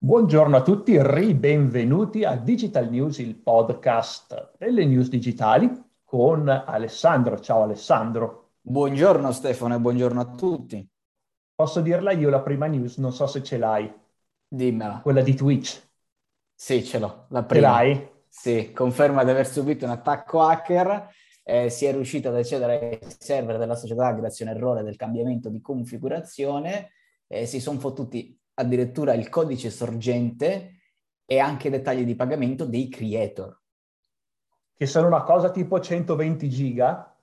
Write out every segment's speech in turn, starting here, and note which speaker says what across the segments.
Speaker 1: Buongiorno a tutti, ribenvenuti a Digital News, il podcast delle news digitali con Alessandro. Ciao Alessandro.
Speaker 2: Buongiorno Stefano e buongiorno a tutti.
Speaker 1: Posso dirla io la prima news, non so se ce l'hai.
Speaker 2: Dimmela.
Speaker 1: Quella di Twitch.
Speaker 2: Sì, ce l'ho, la prima.
Speaker 1: Ce l'hai?
Speaker 2: Sì, conferma di aver subito un attacco hacker. Eh, si è riuscito ad accedere ai server della società grazie a un errore del cambiamento di configurazione. Eh, si sono fottuti addirittura il codice sorgente e anche dettagli di pagamento dei creator.
Speaker 1: Che sono una cosa tipo 120 giga?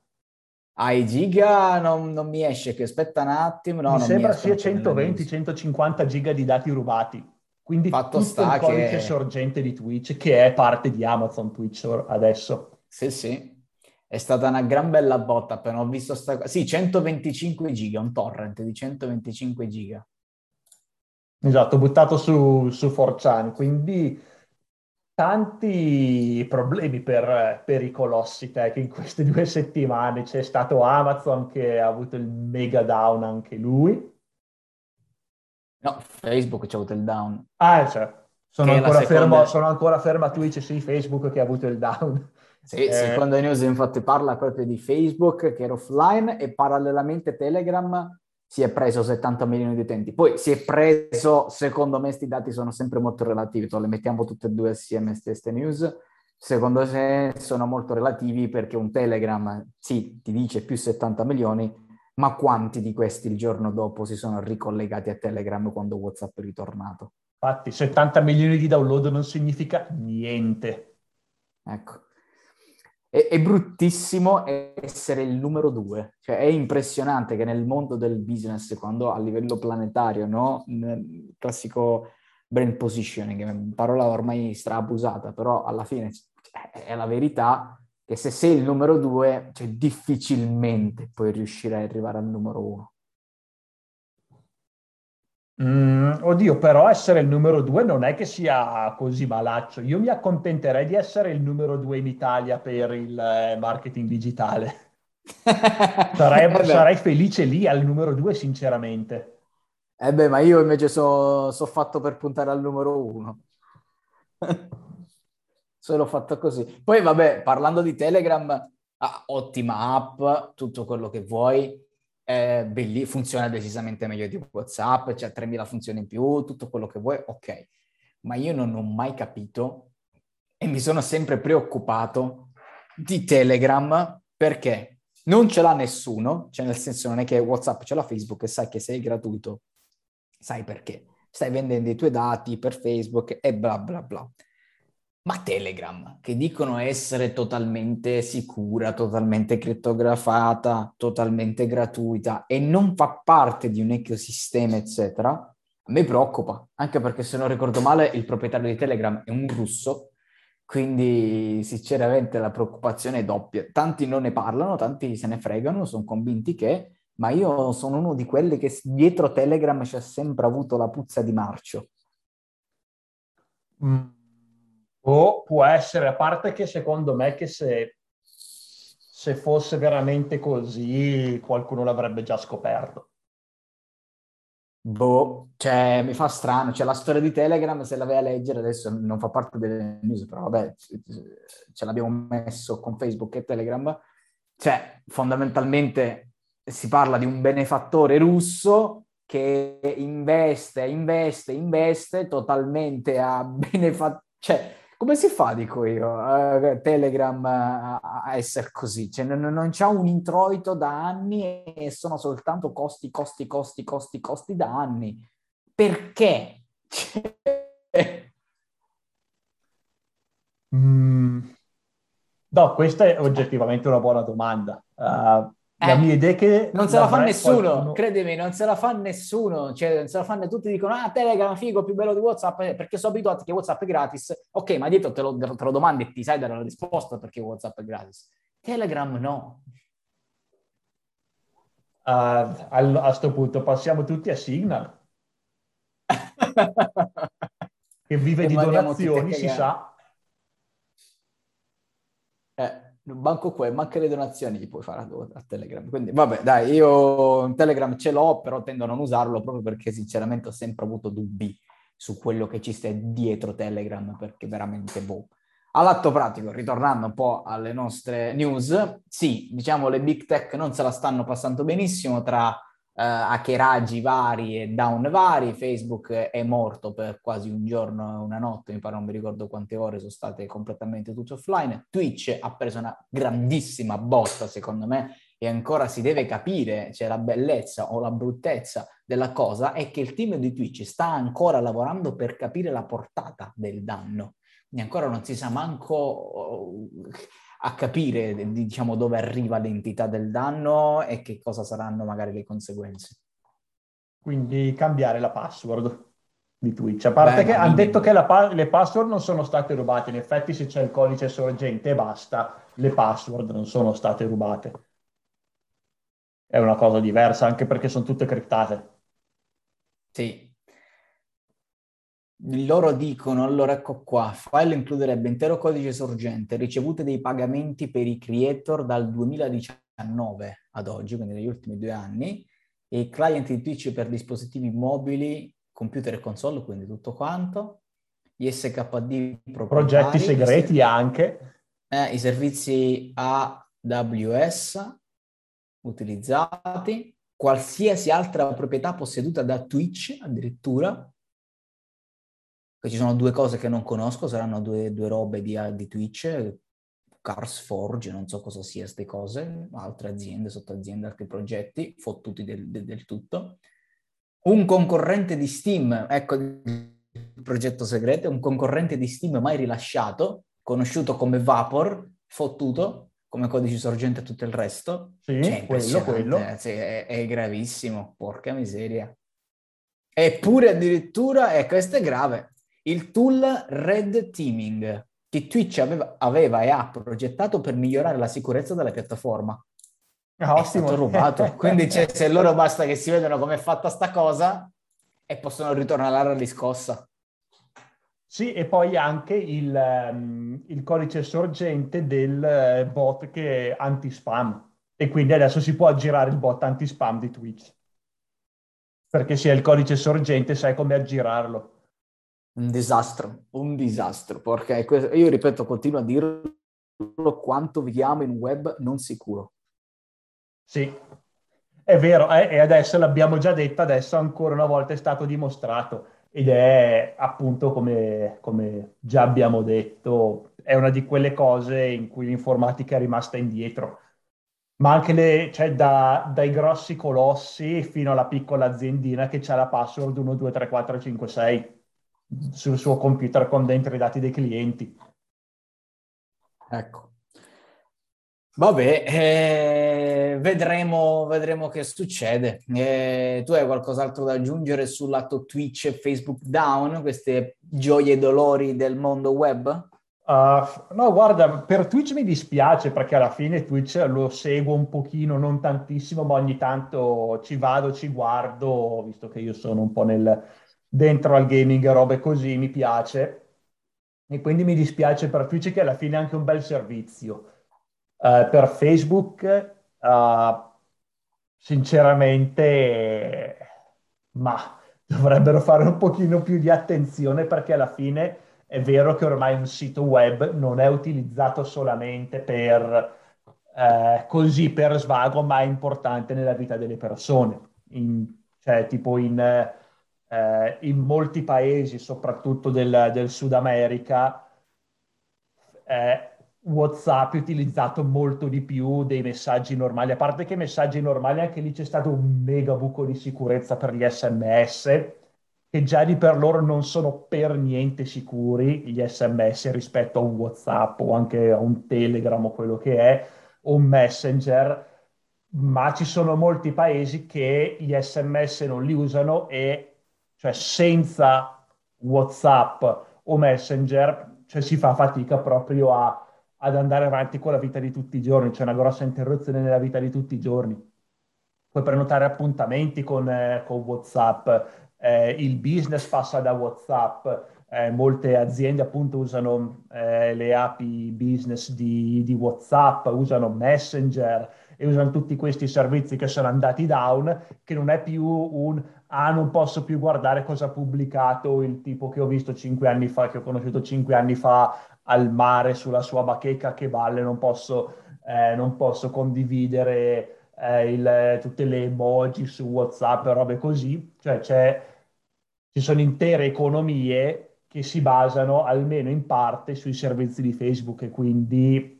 Speaker 2: Ai giga non, non mi esce, che aspetta un attimo. No,
Speaker 1: mi sembra sia 120-150 giga di dati rubati. Quindi Fatto tutto il codice che... sorgente di Twitch, che è parte di Amazon Twitch adesso.
Speaker 2: Sì, sì. È stata una gran bella botta appena ho visto sta Sì, 125 giga, un torrent di 125 giga.
Speaker 1: Esatto, buttato su, su 4chan, quindi tanti problemi per, per, i colossi tech in queste due settimane. C'è stato Amazon che ha avuto il mega down anche lui.
Speaker 2: No, Facebook c'ha avuto il down.
Speaker 1: Ah, cioè, sono, ancora seconda... fermo, sono ancora fermo a Twitch, sì, Facebook che ha avuto il down.
Speaker 2: Sì, eh... seconda news infatti parla proprio di Facebook che era offline e parallelamente Telegram si è preso 70 milioni di utenti. Poi si è preso, secondo me, questi dati sono sempre molto relativi, le mettiamo tutte e due assieme queste news. Secondo me sono molto relativi perché un Telegram, sì, ti dice più 70 milioni, ma quanti di questi il giorno dopo si sono ricollegati a Telegram quando WhatsApp è ritornato?
Speaker 1: Infatti, 70 milioni di download non significa niente.
Speaker 2: Ecco. È, è, bruttissimo essere il numero due, cioè è impressionante che nel mondo del business, quando a livello planetario, no? Il classico brand positioning, parola ormai strabusata, però alla fine è la verità che se sei il numero due, cioè difficilmente puoi riuscire ad arrivare al numero uno.
Speaker 1: Mm, oddio, però essere il numero due non è che sia così malaccio. Io mi accontenterei di essere il numero due in Italia per il eh, marketing digitale. sarei, eh sarei, felice lì al numero due, sinceramente.
Speaker 2: Eh beh, ma io invece sono so fatto per puntare al numero uno. Sono fatto così. Poi, vabbè, parlando di Telegram, ah, ottima app, tutto quello che vuoi è funziona decisamente meglio di WhatsApp, c'è 3000 funzioni in più, tutto quello che vuoi, ok. Ma io non ho mai capito e mi sono sempre preoccupato di Telegram perché non ce l'ha nessuno, cioè nel senso non è che WhatsApp ce l'ha Facebook e sai che sei gratuito, sai perché. Stai vendendo i tuoi dati per Facebook e bla bla bla ma Telegram, che dicono essere totalmente sicura, totalmente crittografata, totalmente gratuita e non fa parte di un ecosistema, eccetera, a me preoccupa, anche perché se non ricordo male il proprietario di Telegram è un russo, quindi sinceramente la preoccupazione è doppia. Tanti non ne parlano, tanti se ne fregano, sono convinti che, ma io sono uno di quelli che dietro Telegram c'è sempre avuto la puzza di marcio.
Speaker 1: Mm o può essere, a parte che secondo me che se, se fosse veramente così qualcuno l'avrebbe già scoperto.
Speaker 2: Boh, cioè mi fa strano, cioè la storia di Telegram se la vai a leggere adesso non fa parte delle news, però vabbè, ce l'abbiamo messo con Facebook e Telegram, cioè fondamentalmente si parla di un benefattore russo che investe, investe, investe totalmente a benefattore, cioè come si fa, dico io, uh, Telegram uh, a essere così? Cioè, non, non c'è un introito da anni e sono soltanto costi, costi, costi, costi, costi da anni. Perché?
Speaker 1: mm. No, questa è oggettivamente una buona domanda. Uh,
Speaker 2: la eh, mia idea è che... Non se la fa nessuno, qualcuno... credimi, non se la fa nessuno. Cioè, non se la fanno tutti, dicono, ah, Telegram, figo, più bello di WhatsApp, eh, perché sono abituati che WhatsApp è gratis. Ok, ma dietro te lo, te lo domandi e ti sai dare la risposta perché WhatsApp è gratis. Telegram no.
Speaker 1: Uh, a questo punto passiamo tutti a Signal. che vive e di donazioni, si sa.
Speaker 2: Eh, manco qua, manca le donazioni gli puoi fare a, a, Telegram. Quindi vabbè, dai, io Telegram ce l'ho, però tendo a non usarlo proprio perché sinceramente ho sempre avuto dubbi su quello che ci sta dietro Telegram, perché veramente boh. All'atto pratico, ritornando un po' alle nostre news, sì, diciamo le big tech non se la stanno passando benissimo tra hackeraggi vari e down vari. Facebook è morto per quasi un giorno una notte, mi pare non mi ricordo quante ore sono state completamente tutte offline. Twitch ha preso una grandissima botta, secondo me, e ancora si deve capire, cioè la bellezza o la bruttezza della cosa è che il team di Twitch sta ancora lavorando per capire la portata del danno. Quindi ancora non si sa manco a capire, diciamo, dove arriva l'entità del danno e che cosa saranno magari le conseguenze.
Speaker 1: Quindi cambiare la password di Twitch. A parte Beh, che hanno detto che pa- le password non sono state rubate, in effetti se c'è il codice sorgente e basta, le password non sono state rubate. È una cosa diversa anche perché sono tutte criptate.
Speaker 2: Sì, loro dicono, allora ecco qua, file includerebbe intero codice sorgente, ricevute dei pagamenti per i creator dal 2019 ad oggi, quindi negli ultimi due anni, e client di Twitch per dispositivi mobili, computer e console, quindi tutto quanto, gli SKD
Speaker 1: progetti segreti anche,
Speaker 2: eh, i servizi AWS utilizzati, qualsiasi altra proprietà posseduta da Twitch addirittura, ci sono due cose che non conosco, saranno due, due robe di, di Twitch, Cars Forge, non so cosa sia queste cose, altre aziende, sottoaziende, altri progetti, fottuti del, del, del tutto. Un concorrente di Steam, ecco il progetto segreto, un concorrente di Steam mai rilasciato, conosciuto come Vapor, fottuto, come codice sorgente e tutto il resto.
Speaker 1: Sì, cioè, quello, quello.
Speaker 2: Sì, è, è gravissimo, porca miseria. Eppure addirittura, e questo è grave, il tool Red Teaming che Twitch aveva, aveva, e ha progettato per migliorare la sicurezza della piattaforma. Ah, è stato rubato. Quindi cioè, se loro basta che si vedano come è fatta sta cosa e possono ritornare alla riscossa.
Speaker 1: Sì, e poi anche il, um, il codice sorgente del uh, bot che è anti-spam. E quindi adesso si può aggirare il bot anti-spam di Twitch. Perché se hai il codice sorgente sai come aggirarlo.
Speaker 2: Un disastro, un disastro, perché io ripeto, continuo a dirlo, quanto viviamo in un web non sicuro.
Speaker 1: Sì, è vero, eh, e adesso l'abbiamo già detto, adesso ancora una volta è stato dimostrato ed è appunto come, come già abbiamo detto, è una di quelle cose in cui l'informatica è rimasta indietro. Ma anche le, cioè da, dai grossi colossi fino alla piccola aziendina che ha la password 1, 2, 3, 4, 5, 6 sul suo computer con dentro i dati dei clienti.
Speaker 2: Ecco. Vabbè, eh, vedremo, vedremo che succede. Eh, tu hai qualcos'altro da aggiungere sul lato Twitch e Facebook Down, queste gioie e dolori del mondo web?
Speaker 1: Uh, no, guarda, per Twitch mi dispiace perché alla fine Twitch lo seguo un pochino, non tantissimo, ma ogni tanto ci vado, ci guardo, visto che io sono un po' nel, dentro al gaming e robe così, mi piace. E quindi mi dispiace per Twitch che alla fine è anche un bel servizio. Uh, per Facebook, uh, sinceramente, ma dovrebbero fare un pochino più di attenzione perché alla fine è vero che ormai un sito web non è utilizzato solamente per eh, così per svago, ma è importante nella vita delle persone. In, cioè, tipo in, eh, in molti paesi, soprattutto del, del Sud America, eh, WhatsApp è utilizzato molto di più dei messaggi normali. A parte che i messaggi normali, anche lì c'è stato un mega buco di sicurezza per gli SMS, che già di per loro non sono per niente sicuri gli SMS rispetto a un WhatsApp o anche a un Telegram o quello che è, o un Messenger. Ma ci sono molti paesi che gli SMS non li usano e cioè senza WhatsApp o Messenger cioè, si fa fatica proprio a, ad andare avanti con la vita di tutti i giorni, c'è una grossa interruzione nella vita di tutti i giorni. Puoi prenotare appuntamenti con, eh, con WhatsApp, eh, il business passa da WhatsApp, eh, molte aziende appunto usano eh, le API business di, di WhatsApp, usano Messenger e usano tutti questi servizi che sono andati down, che non è più un ah, non posso più guardare cosa ha pubblicato il tipo che ho visto cinque anni fa, che ho conosciuto cinque anni fa al mare sulla sua bacheca che valle, non posso, eh, non posso condividere eh, il, tutte le emoji su WhatsApp e robe così. Cioè, ci sono intere economie che si basano almeno in parte sui servizi di Facebook e quindi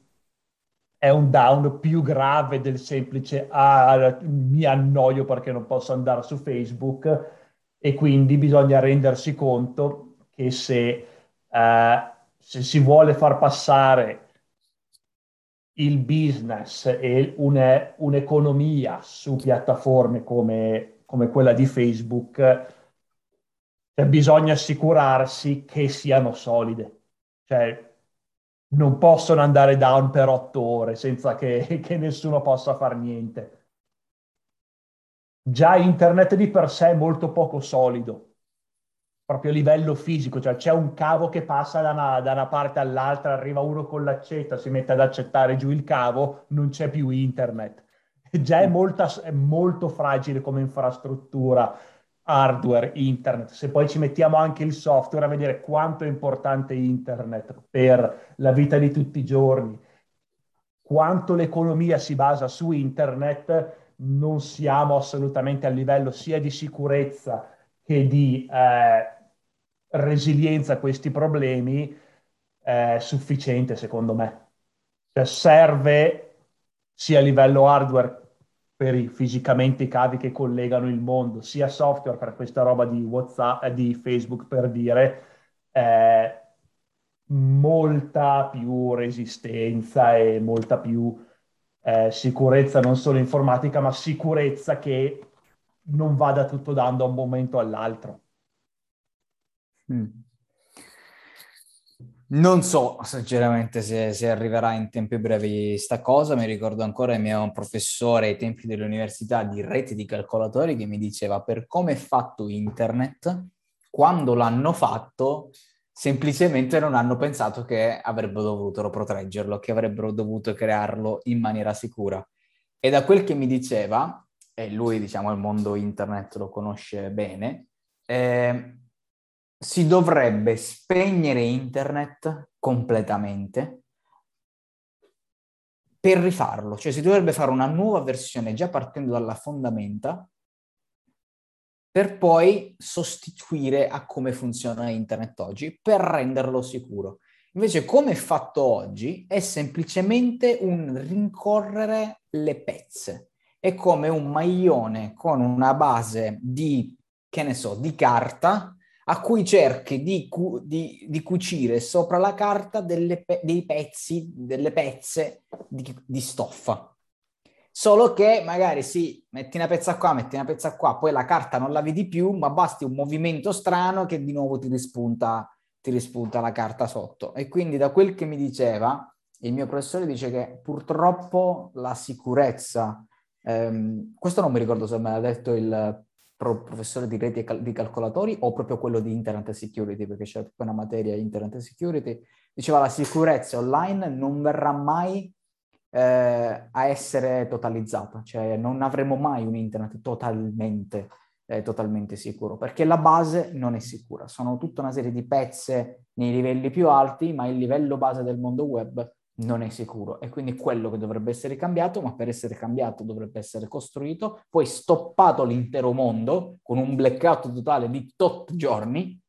Speaker 1: è un down più grave del semplice ah, mi annoio perché non posso andare su Facebook e quindi bisogna rendersi conto che se, eh, se si vuole far passare il business e une, un'economia su piattaforme come, come quella di Facebook, cioè bisogna assicurarsi che siano solide. Cioè, non possono andare down per otto ore senza che, che nessuno possa fare niente. Già internet di per sé è molto poco solido, proprio a livello fisico, cioè c'è un cavo che passa da una, da una parte all'altra, arriva uno con l'accetta, si mette ad accettare giù il cavo, non c'è più internet. Già è, molta, è molto fragile come infrastruttura hardware, internet, se poi ci mettiamo anche il software a vedere quanto è importante internet per la vita di tutti i giorni, quanto l'economia si basa su internet, non siamo assolutamente a livello sia di sicurezza che di eh, resilienza a questi problemi eh, sufficiente, secondo me. Cioè serve sia a livello hardware per i, fisicamente i cavi che collegano il mondo, sia software per questa roba di WhatsApp, eh, di Facebook per dire, eh, molta più resistenza e molta più eh, sicurezza, non solo informatica, ma sicurezza che non vada tutto dando da un momento all'altro.
Speaker 2: Mm. Non so sinceramente se, se, arriverà in tempi brevi sta cosa, mi ricordo ancora il mio professore ai tempi dell'università di rete di calcolatori che mi diceva per come è fatto internet, quando l'hanno fatto semplicemente non hanno pensato che avrebbero dovuto proteggerlo, che avrebbero dovuto crearlo in maniera sicura. E da quel che mi diceva, e lui diciamo il mondo internet lo conosce bene, eh, si dovrebbe spegnere internet completamente per rifarlo, cioè si dovrebbe fare una nuova versione già partendo dalla fondamenta per poi sostituire a come funziona internet oggi per renderlo sicuro. Invece come è fatto oggi è semplicemente un rincorrere le pezze. È come un maglione con una base di, che ne so, di carta a cui cerchi di, cu- di, di cucire sopra la carta pe- dei pezzi, delle pezze di, di, stoffa. Solo che magari sì, metti una pezza qua, metti una pezza qua, poi la carta non la vedi più, ma basti un movimento strano che di nuovo ti rispunta, ti rispunta la carta sotto. E quindi da quel che mi diceva, il mio professore dice che purtroppo la sicurezza, ehm, questo non mi ricordo se me l'ha detto il professore di reti e cal- di calcolatori o proprio quello di internet security, perché c'è proprio una materia internet security, diceva la sicurezza online non verrà mai eh, a essere totalizzata, cioè non avremo mai un internet totalmente, eh, totalmente sicuro, perché la base non è sicura, sono tutta una serie di pezze nei livelli più alti, ma il livello base del mondo web non è sicuro e quindi quello che dovrebbe essere cambiato, ma per essere cambiato dovrebbe essere costruito, poi stoppato l'intero mondo con un blackout totale di tot giorni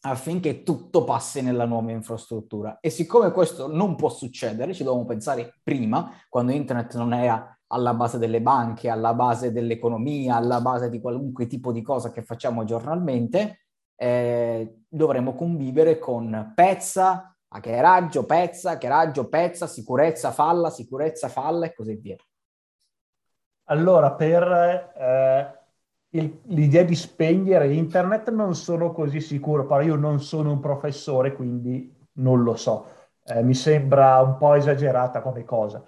Speaker 2: affinché tutto passi nella nuova infrastruttura. E siccome questo non può succedere, ci dobbiamo pensare prima, quando internet non era alla base delle banche, alla base dell'economia, alla base di qualunque tipo di cosa che facciamo giornalmente, eh, dovremmo convivere con pezza, a che raggio, pezza, che raggio, pezza, sicurezza, falla, sicurezza, falla e così via.
Speaker 1: Allora, per eh, il, l'idea di spegnere internet non sono così sicuro, però io non sono un professore, quindi non lo so. Eh, mi sembra un po' esagerata come cosa.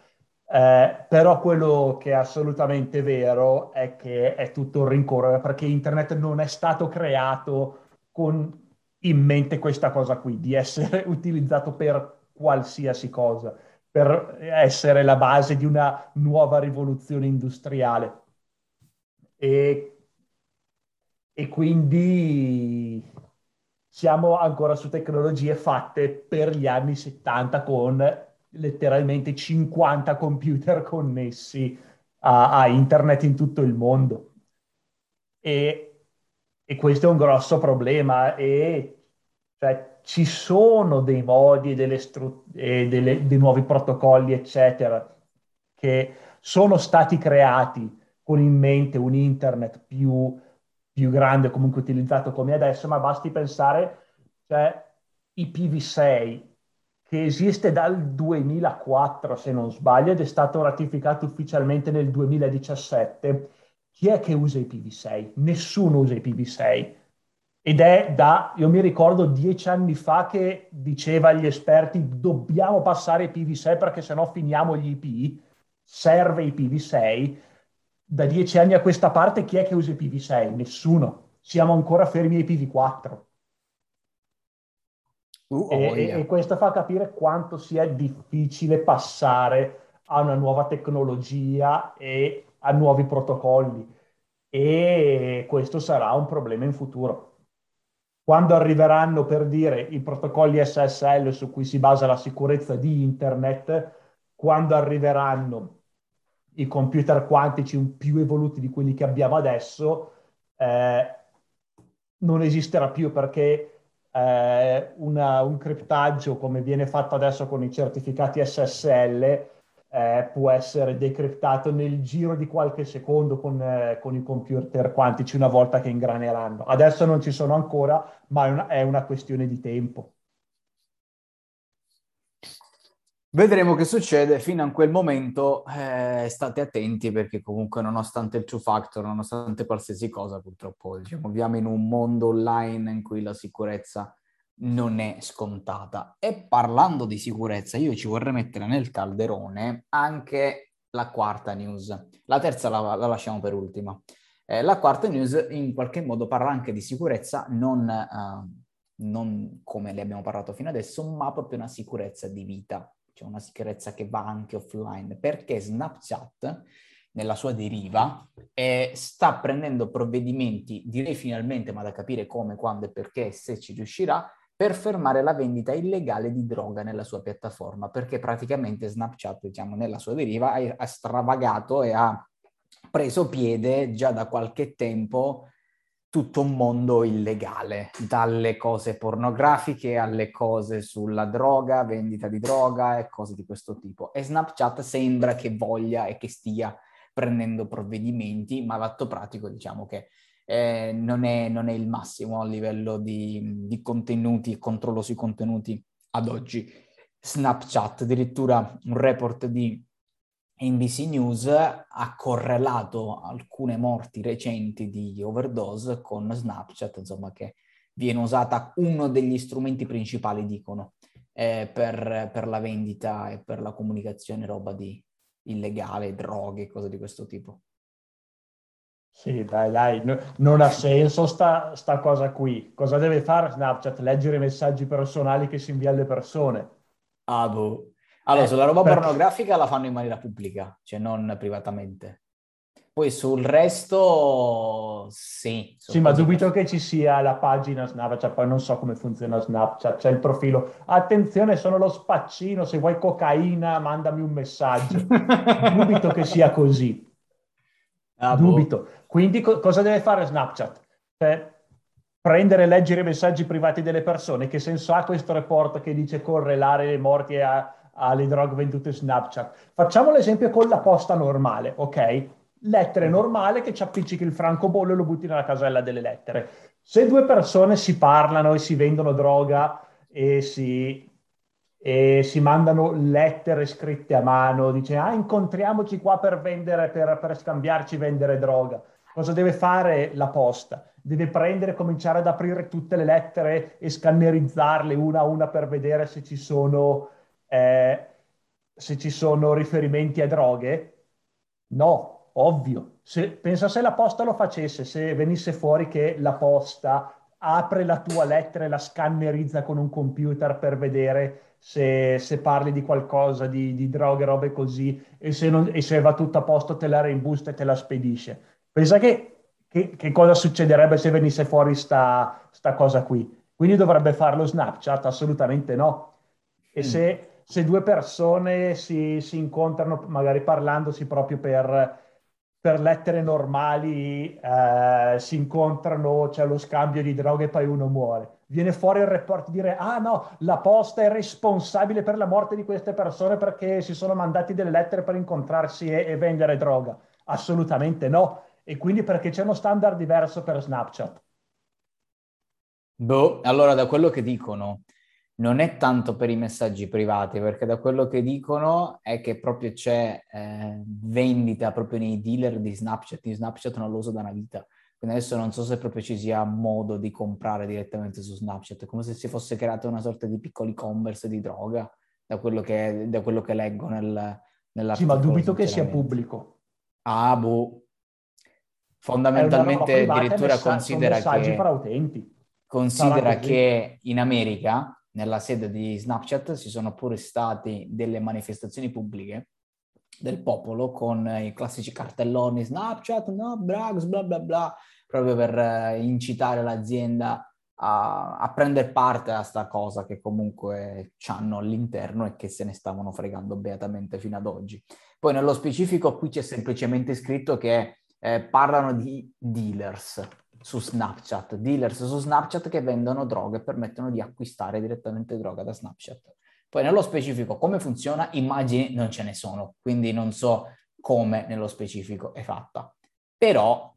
Speaker 1: Eh, però quello che è assolutamente vero è che è tutto un rincorrere perché internet non è stato creato con in mente questa cosa qui, di essere utilizzato per qualsiasi cosa, per essere la base di una nuova rivoluzione industriale. E, e quindi siamo ancora su tecnologie fatte per gli anni 70 con letteralmente 50 computer connessi a, a internet in tutto il mondo. E, e, questo è un grosso problema e cioè, ci sono dei modi e, stru- e delle, dei nuovi protocolli, eccetera, che sono stati creati con in mente un internet più più grande comunque utilizzato come adesso, ma basti pensare, cioè, IPv6 che esiste dal 2004 se non sbaglio ed è stato ratificato ufficialmente nel 2017. Chi è che usa IPv6? Nessuno usa IPv6. Ed è da, io mi ricordo dieci anni fa che diceva agli esperti dobbiamo passare IPv6 perché sennò finiamo gli IP, serve IPv6 da dieci anni a questa parte chi è che usa IPv6? Nessuno. Siamo ancora fermi ai IPv4. Uh, oh, e, yeah. e, questo fa capire quanto sia difficile passare a una nuova tecnologia e a nuovi protocolli. E questo sarà un problema in futuro. Quando arriveranno per dire i protocolli SSL su cui si basa la sicurezza di Internet, quando arriveranno i computer quantici più evoluti di quelli che abbiamo adesso eh, non esisterà più perché eh, una, un criptaggio come viene fatto adesso con i certificati SSL eh, può essere decriptato nel giro di qualche secondo con, eh, con, i computer quantici una volta che ingraneranno. Adesso non ci sono ancora, ma è una, è una questione di tempo.
Speaker 2: Vedremo che succede, fino a quel momento eh, state attenti perché comunque nonostante il two factor, nonostante qualsiasi cosa, purtroppo diciamo, viviamo in un mondo online in cui la sicurezza non è scontata. E parlando di sicurezza, io ci vorrei mettere nel calderone anche la quarta news. La terza la, la lasciamo per ultima. Eh, la quarta news in qualche modo parla anche di sicurezza, non, uh, non come le abbiamo parlato fino adesso, ma proprio una sicurezza di vita c'è una sicurezza che va anche offline, perché Snapchat nella sua deriva eh, sta prendendo provvedimenti, direi finalmente, ma da capire come, quando e perché, se ci riuscirà, per fermare la vendita illegale di droga nella sua piattaforma, perché praticamente Snapchat, diciamo, nella sua deriva ha, stravagato e ha preso piede già da qualche tempo tutto un mondo illegale, dalle cose pornografiche alle cose sulla droga, vendita di droga e cose di questo tipo. E Snapchat sembra che voglia e che stia prendendo provvedimenti, ma l'atto pratico diciamo che eh, non, è, non, è, il massimo a livello di, di contenuti, controllo sui contenuti ad oggi. Snapchat, addirittura un report di NBC News ha correlato alcune morti recenti di overdose con Snapchat, insomma, che viene usata uno degli strumenti principali, dicono, eh, per, per, la vendita e per la comunicazione roba di illegale, droghe, cose di questo tipo.
Speaker 1: Sì, dai, dai, no, non ha senso sta, sta cosa qui. Cosa deve fare Snapchat? Leggere i messaggi personali che si invia alle persone.
Speaker 2: Ah, boh. Allora, eh, sulla roba perché... pornografica la fanno in maniera pubblica, cioè non privatamente. Poi sul resto, sì.
Speaker 1: Sì, ma dubito che ci sia la pagina Snapchat, poi non so come funziona Snapchat, c'è il profilo. Attenzione, sono lo spaccino, se vuoi cocaina mandami un messaggio. dubito che sia così. Ah, boh. dubito. Boh. Quindi co- cosa deve fare Snapchat? Cioè, prendere e leggere i messaggi privati delle persone. Che senso ha questo report che dice correlare le morti a alle droghe vendute su Snapchat. Facciamo l'esempio con la posta normale, ok? Lettere normale che ci appiccichi il francobollo e lo butti nella casella delle lettere. Se due persone si parlano e si vendono droga e si, e si mandano lettere scritte a mano, dice ah incontriamoci qua per vendere, per, per scambiarci vendere droga. Cosa deve fare la posta? Deve prendere cominciare ad aprire tutte le lettere e scannerizzarle una a una per vedere se ci sono eh, se ci sono riferimenti a droghe? No, ovvio. Se, pensa se la posta lo facesse, se venisse fuori che la posta apre la tua lettera e la scannerizza con un computer per vedere se, se parli di qualcosa, di, di droghe, robe così, e se, non, e se va tutto a posto te la reimbusta e te la spedisce. Pensa che che, che, cosa succederebbe se venisse fuori sta, sta, cosa qui. Quindi dovrebbe farlo Snapchat? Assolutamente no. E mm. se, se, due persone si, si, incontrano, magari parlandosi proprio per, per lettere normali, eh, si incontrano, c'è lo scambio di droghe e poi uno muore. Viene fuori il report dire, ah no, la posta è responsabile per la morte di queste persone perché si sono mandati delle lettere per incontrarsi e, e vendere droga. Assolutamente no e quindi perché c'è uno standard diverso per Snapchat?
Speaker 2: Boh, allora da quello che dicono non è tanto per i messaggi privati, perché da quello che dicono è che proprio c'è eh, vendita proprio nei dealer di Snapchat. Io Snapchat non lo uso da una vita, quindi adesso non so se proprio ci sia modo di comprare direttamente su Snapchat, è come se si fosse creata una sorta di piccoli commerce di droga, da quello che, da quello che leggo nel.
Speaker 1: Sì, ma dubito che sia pubblico.
Speaker 2: Ah, boh, Fondamentalmente addirittura messa- considera che, considera che in America, nella sede di Snapchat, ci sono pure state delle manifestazioni pubbliche del popolo con i classici cartelloni Snapchat, no, Brags, bla bla bla, proprio per eh, incitare l'azienda a, a prendere parte a sta cosa che comunque hanno all'interno e che se ne stavano fregando beatamente fino ad oggi. Poi nello specifico qui c'è semplicemente scritto che eh, parlano di dealers su Snapchat, dealers su Snapchat che vendono droghe e permettono di acquistare direttamente droga da Snapchat. Poi nello specifico come funziona, immagini non ce ne sono, quindi non so come nello specifico è fatta. Però...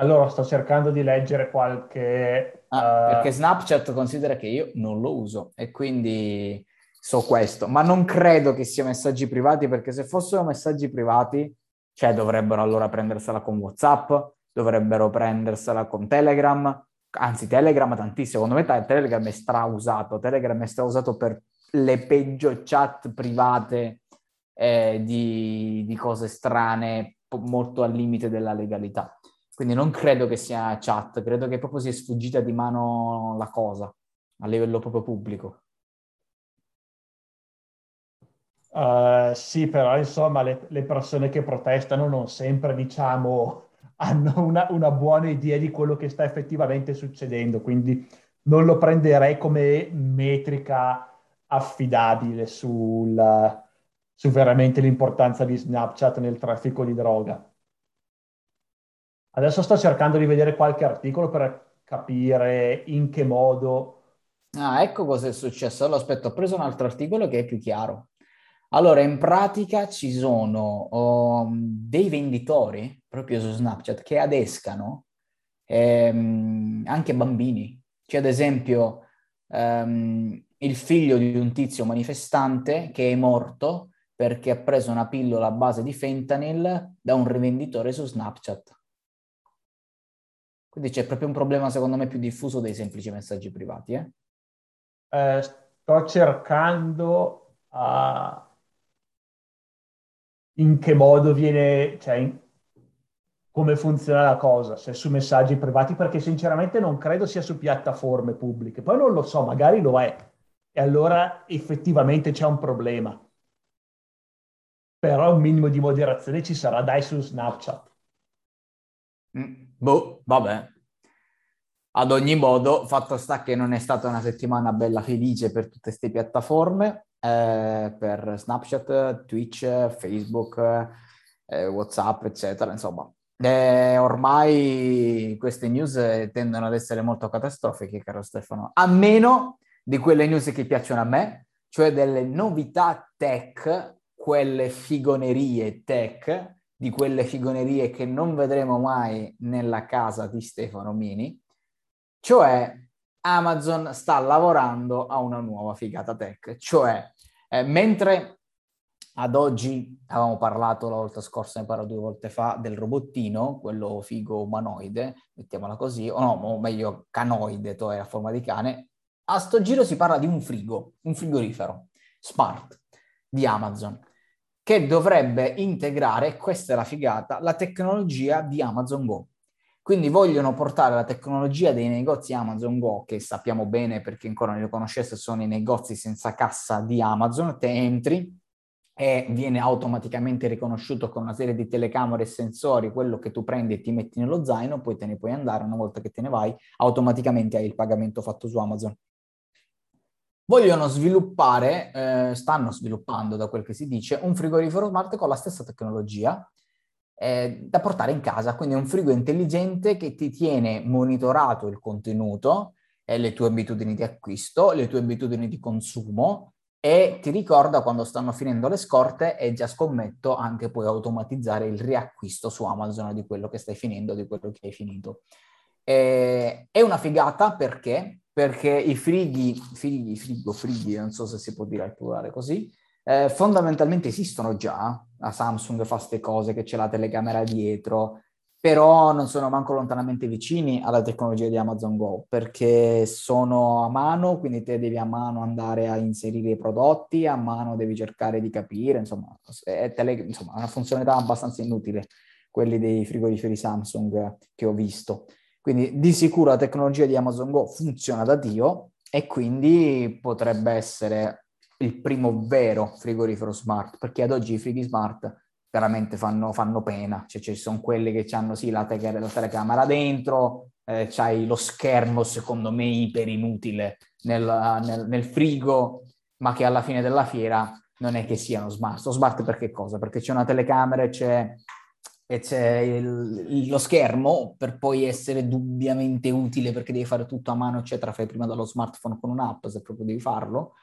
Speaker 1: Allora sto cercando di leggere qualche...
Speaker 2: Ah, uh... Perché Snapchat considera che io non lo uso e quindi so questo, ma non credo che sia messaggi privati perché se fossero messaggi privati, cioè dovrebbero allora prendersela con WhatsApp, dovrebbero prendersela con Telegram, anzi Telegram tantissimo, secondo me Telegram è strausato, Telegram è strausato per le peggio chat private eh, di, di cose strane, molto al limite della legalità. Quindi non credo che sia chat, credo che proprio sia sfuggita di mano la cosa a livello proprio pubblico.
Speaker 1: Uh, sì, però insomma le, le, persone che protestano non sempre, diciamo, hanno una, una, buona idea di quello che sta effettivamente succedendo, quindi non lo prenderei come metrica affidabile sul, su veramente l'importanza di Snapchat nel traffico di droga. Adesso sto cercando di vedere qualche articolo per capire in che modo...
Speaker 2: Ah, ecco cosa è successo. Allora, aspetta, ho preso un altro articolo che è più chiaro. Allora, in pratica ci sono um, dei venditori proprio su Snapchat che adescano ehm, anche bambini. C'è ad esempio ehm, il figlio di un tizio manifestante che è morto perché ha preso una pillola a base di fentanyl da un rivenditore su Snapchat. Quindi c'è proprio un problema, secondo me, più diffuso dei semplici messaggi privati. Eh?
Speaker 1: Eh, sto cercando a in che modo viene, cioè in, come funziona la cosa, se su messaggi privati, perché sinceramente non credo sia su piattaforme pubbliche. Poi non lo so, magari lo è, e allora effettivamente c'è un problema. Però un minimo di moderazione ci sarà, dai, su Snapchat.
Speaker 2: Mm, boh, vabbè. Ad ogni modo, fatto sta che non è stata una settimana bella felice per tutte queste piattaforme, eh, per Snapchat, Twitch, Facebook, eh, WhatsApp, eccetera. Insomma, eh, ormai queste news tendono ad essere molto catastrofiche, caro Stefano, a meno di quelle news che piacciono a me, cioè delle novità tech, quelle figonerie tech, di quelle figonerie che non vedremo mai nella casa di Stefano Mini, cioè Amazon sta lavorando a una nuova figata tech, cioè eh, mentre ad oggi avevamo parlato la volta scorsa, ne parlo due volte fa, del robottino, quello figo umanoide, mettiamola così, o no, o meglio canoide, to è a forma di cane, a sto giro si parla di un frigo, un frigorifero smart di Amazon che dovrebbe integrare, questa è la figata, la tecnologia di Amazon Go. Quindi vogliono portare la tecnologia dei negozi Amazon Go, che sappiamo bene perché ancora non li conoscesse, sono i negozi senza cassa di Amazon, te entri, e viene automaticamente riconosciuto con una serie di telecamere e sensori quello che tu prendi e ti metti nello zaino, poi te ne puoi andare, una volta che te ne vai, automaticamente hai il pagamento fatto su Amazon. Vogliono sviluppare, eh, stanno sviluppando da quel che si dice, un frigorifero smart con la stessa tecnologia eh, da portare in casa, quindi è un frigo intelligente che ti tiene monitorato il contenuto, e le tue abitudini di acquisto, le tue abitudini di consumo, e ti ricorda quando stanno finendo le scorte e già scommetto anche puoi automatizzare il riacquisto su Amazon di quello che stai finendo, di quello che hai finito. E, è una figata perché? Perché i frighi, frighi, frigo, frighi, non so se si può dire al plurale così, eh, fondamentalmente esistono già. La Samsung fa queste cose, che c'è la telecamera dietro, però non sono manco lontanamente vicini alla tecnologia di Amazon Go perché sono a mano, quindi te devi a mano andare a inserire i prodotti, a mano devi cercare di capire, insomma, è, tele, insomma, una funzionalità abbastanza inutile quelli dei frigoriferi Samsung che ho visto. Quindi di sicuro la tecnologia di Amazon Go funziona da Dio e quindi potrebbe essere il primo vero frigorifero smart, perché ad oggi i frighi smart veramente fanno, fanno pena. Cioè, ci sono quelli che hanno sì la, te- la telecamera dentro, eh, c'hai lo schermo secondo me iper inutile nel, nel, nel, frigo, ma che alla fine della fiera non è che siano smart. Sono smart per che cosa? Perché c'è una telecamera e c'è, e c'è il, lo schermo per poi essere dubbiamente utile perché devi fare tutto a mano, eccetera. Fai prima dallo smartphone con un'app se proprio devi farlo.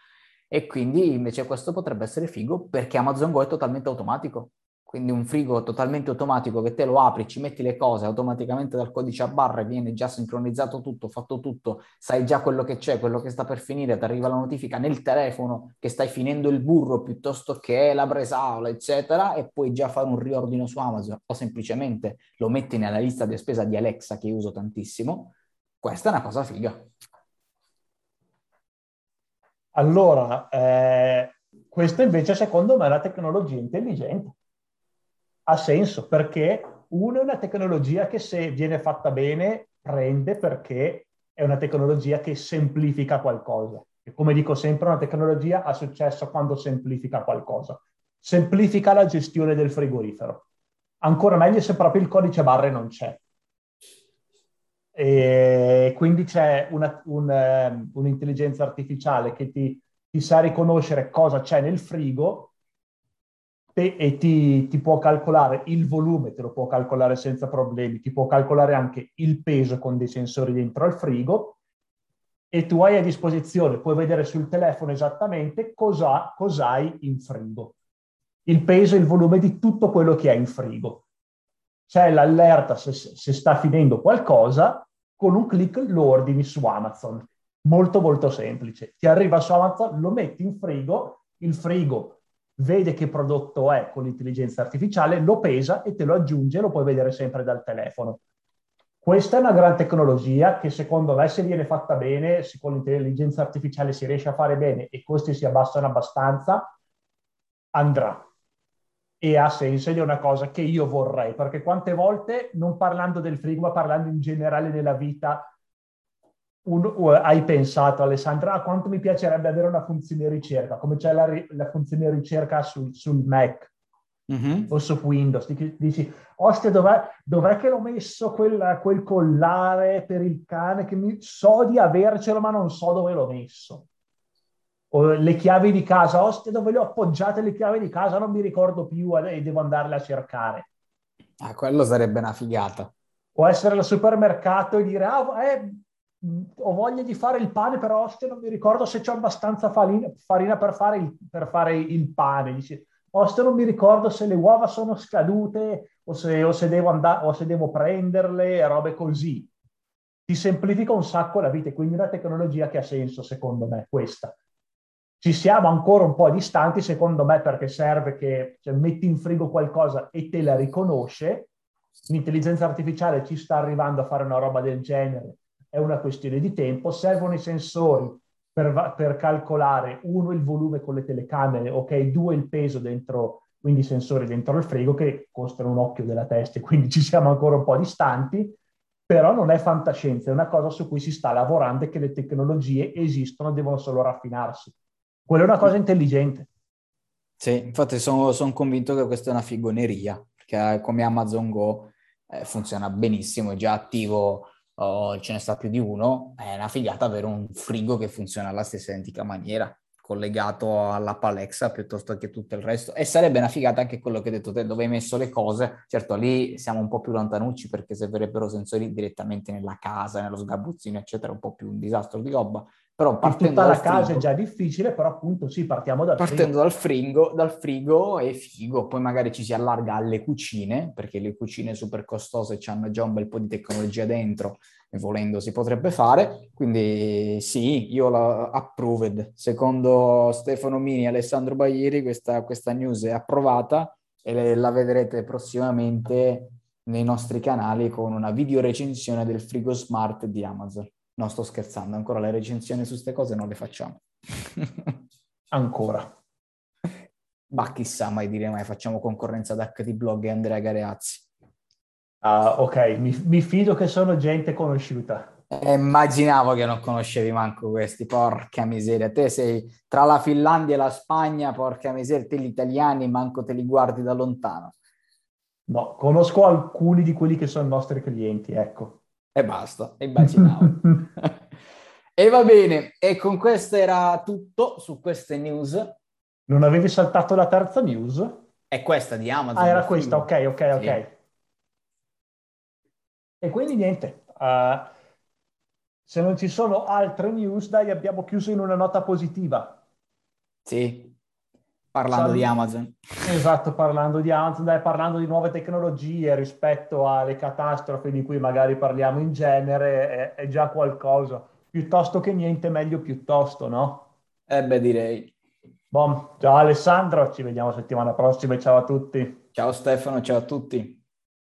Speaker 2: E quindi invece questo potrebbe essere figo perché Amazon Go è totalmente automatico quindi un frigo totalmente automatico che te lo apri, ci metti le cose automaticamente dal codice a barre, viene già sincronizzato tutto, fatto tutto, sai già quello che c'è, quello che sta per finire, ti arriva la notifica nel telefono che stai finendo il burro piuttosto che la bresaola, eccetera, e puoi già fare un riordino su Amazon o semplicemente lo metti nella lista di spesa di Alexa che uso tantissimo. Questa è una cosa figa.
Speaker 1: Allora, eh, questa invece secondo me è la tecnologia intelligente ha senso perché uno è una tecnologia che se viene fatta bene prende perché è una tecnologia che semplifica qualcosa. E come dico sempre, una tecnologia ha successo quando semplifica qualcosa. Semplifica la gestione del frigorifero. Ancora meglio se proprio il codice barre non c'è. E quindi c'è una, un, um, un'intelligenza artificiale che ti, ti sa riconoscere cosa c'è nel frigo e ti, ti, può calcolare il volume, te lo può calcolare senza problemi, ti può calcolare anche il peso con dei sensori dentro al frigo e tu hai a disposizione, puoi vedere sul telefono esattamente cosa hai in frigo, il peso e il volume di tutto quello che hai in frigo. C'è l'allerta se, se sta finendo qualcosa, con un clic lo ordini su Amazon. Molto molto semplice. Ti arriva su Amazon, lo metti in frigo, il frigo vede che prodotto è con l'intelligenza artificiale, lo pesa e te lo aggiunge, lo puoi vedere sempre dal telefono. Questa è una gran tecnologia che secondo me se viene fatta bene, se con l'intelligenza artificiale si riesce a fare bene e i costi si abbassano abbastanza, andrà. E ha senso ed è una cosa che io vorrei, perché quante volte, non parlando del frigo, ma parlando in generale nella vita, un, uh, hai pensato, Alessandra, a quanto mi piacerebbe avere una funzione ricerca, come c'è la, la funzione ricerca sul, sul Mac mm-hmm. o su Windows. Dici, dici ostia, dov'è, dov'è, che l'ho messo quel, quel, collare per il cane che mi, so di avercelo, ma non so dove l'ho messo. Le chiavi di casa, ostia, dove le ho appoggiate le chiavi di casa, non mi ricordo più e devo andarle a cercare.
Speaker 2: Ah, quello sarebbe una figata.
Speaker 1: O essere al supermercato e dire, ah, eh, ho voglia di fare il pane, però ostia, non mi ricordo se c'è abbastanza farina, farina per, fare il, per, fare il, pane. Dici, ostia, non mi ricordo se le uova sono scadute o se, o se devo andare o se devo prenderle, robe così. Ti semplifica un sacco la vita quindi una tecnologia che ha senso, secondo me, questa. Ci siamo ancora un po' distanti, secondo me, perché serve che cioè, metti in frigo qualcosa e te la riconosce. L'intelligenza artificiale ci sta arrivando a fare una roba del genere è una questione di tempo, servono i sensori per, per calcolare uno il volume con le telecamere, ok, due il peso dentro, quindi i sensori dentro il frigo che costano un occhio della testa, quindi ci siamo ancora un po' distanti, però non è fantascienza, è una cosa su cui si sta lavorando e che le tecnologie esistono, devono solo raffinarsi. Quella è una cosa intelligente.
Speaker 2: Sì, infatti sono, sono convinto che questa è una figoneria, perché come Amazon Go eh, funziona benissimo, è già attivo, oh, ce ne sta più di uno, è una figata avere un frigo che funziona alla stessa identica maniera collegato all'app Alexa piuttosto che tutto il resto. E sarebbe una figata anche quello che hai detto te, dove hai messo le cose. Certo, lì siamo un po' più lontanucci perché servirebbero sensori direttamente nella casa, nello sgabuzzino, eccetera, un po' più un disastro di roba. Però
Speaker 1: partendo tutta la frigo, casa è già difficile, però appunto sì, partiamo dal
Speaker 2: partendo frigo. Dal, frigo, dal frigo è figo, poi magari ci si allarga alle cucine, perché le cucine super costose hanno già un bel po' di tecnologia dentro e volendo si potrebbe fare. Quindi sì, io la approved. Secondo Stefano Mini e Alessandro Baglieri questa, questa news è approvata e la vedrete prossimamente nei nostri canali con una video recensione del frigo smart di Amazon. No, sto scherzando, ancora le recensioni su queste cose non le facciamo.
Speaker 1: ancora.
Speaker 2: Ma chissà, mai dire mai, facciamo concorrenza ad HD Blog e Andrea Gareazzi.
Speaker 1: Uh, ok, mi, mi, fido che sono gente conosciuta.
Speaker 2: Eh, immaginavo che non conoscevi manco questi, porca miseria. Te sei tra la Finlandia e la Spagna, porca miseria, te gli italiani manco te li guardi da lontano.
Speaker 1: No, conosco alcuni di quelli che sono i nostri clienti, ecco.
Speaker 2: E basta, immaginavo. e va bene, e con questo era tutto su queste news.
Speaker 1: Non avevi saltato la terza news?
Speaker 2: È questa di Amazon.
Speaker 1: Ah, era questa, ok, ok, ok. Sì. E quindi niente, uh, se non ci sono altre news, dai, abbiamo chiuso in una nota positiva.
Speaker 2: Sì, Parlando Sal- di Amazon.
Speaker 1: Esatto, parlando di Amazon, dai, parlando di nuove tecnologie rispetto alle catastrofi di cui magari parliamo in genere, è, è già qualcosa. Piuttosto che niente, meglio piuttosto, no?
Speaker 2: Eh beh, direi.
Speaker 1: Bon, ciao Alessandro, ci vediamo settimana prossima, ciao a tutti.
Speaker 2: Ciao Stefano, ciao a tutti.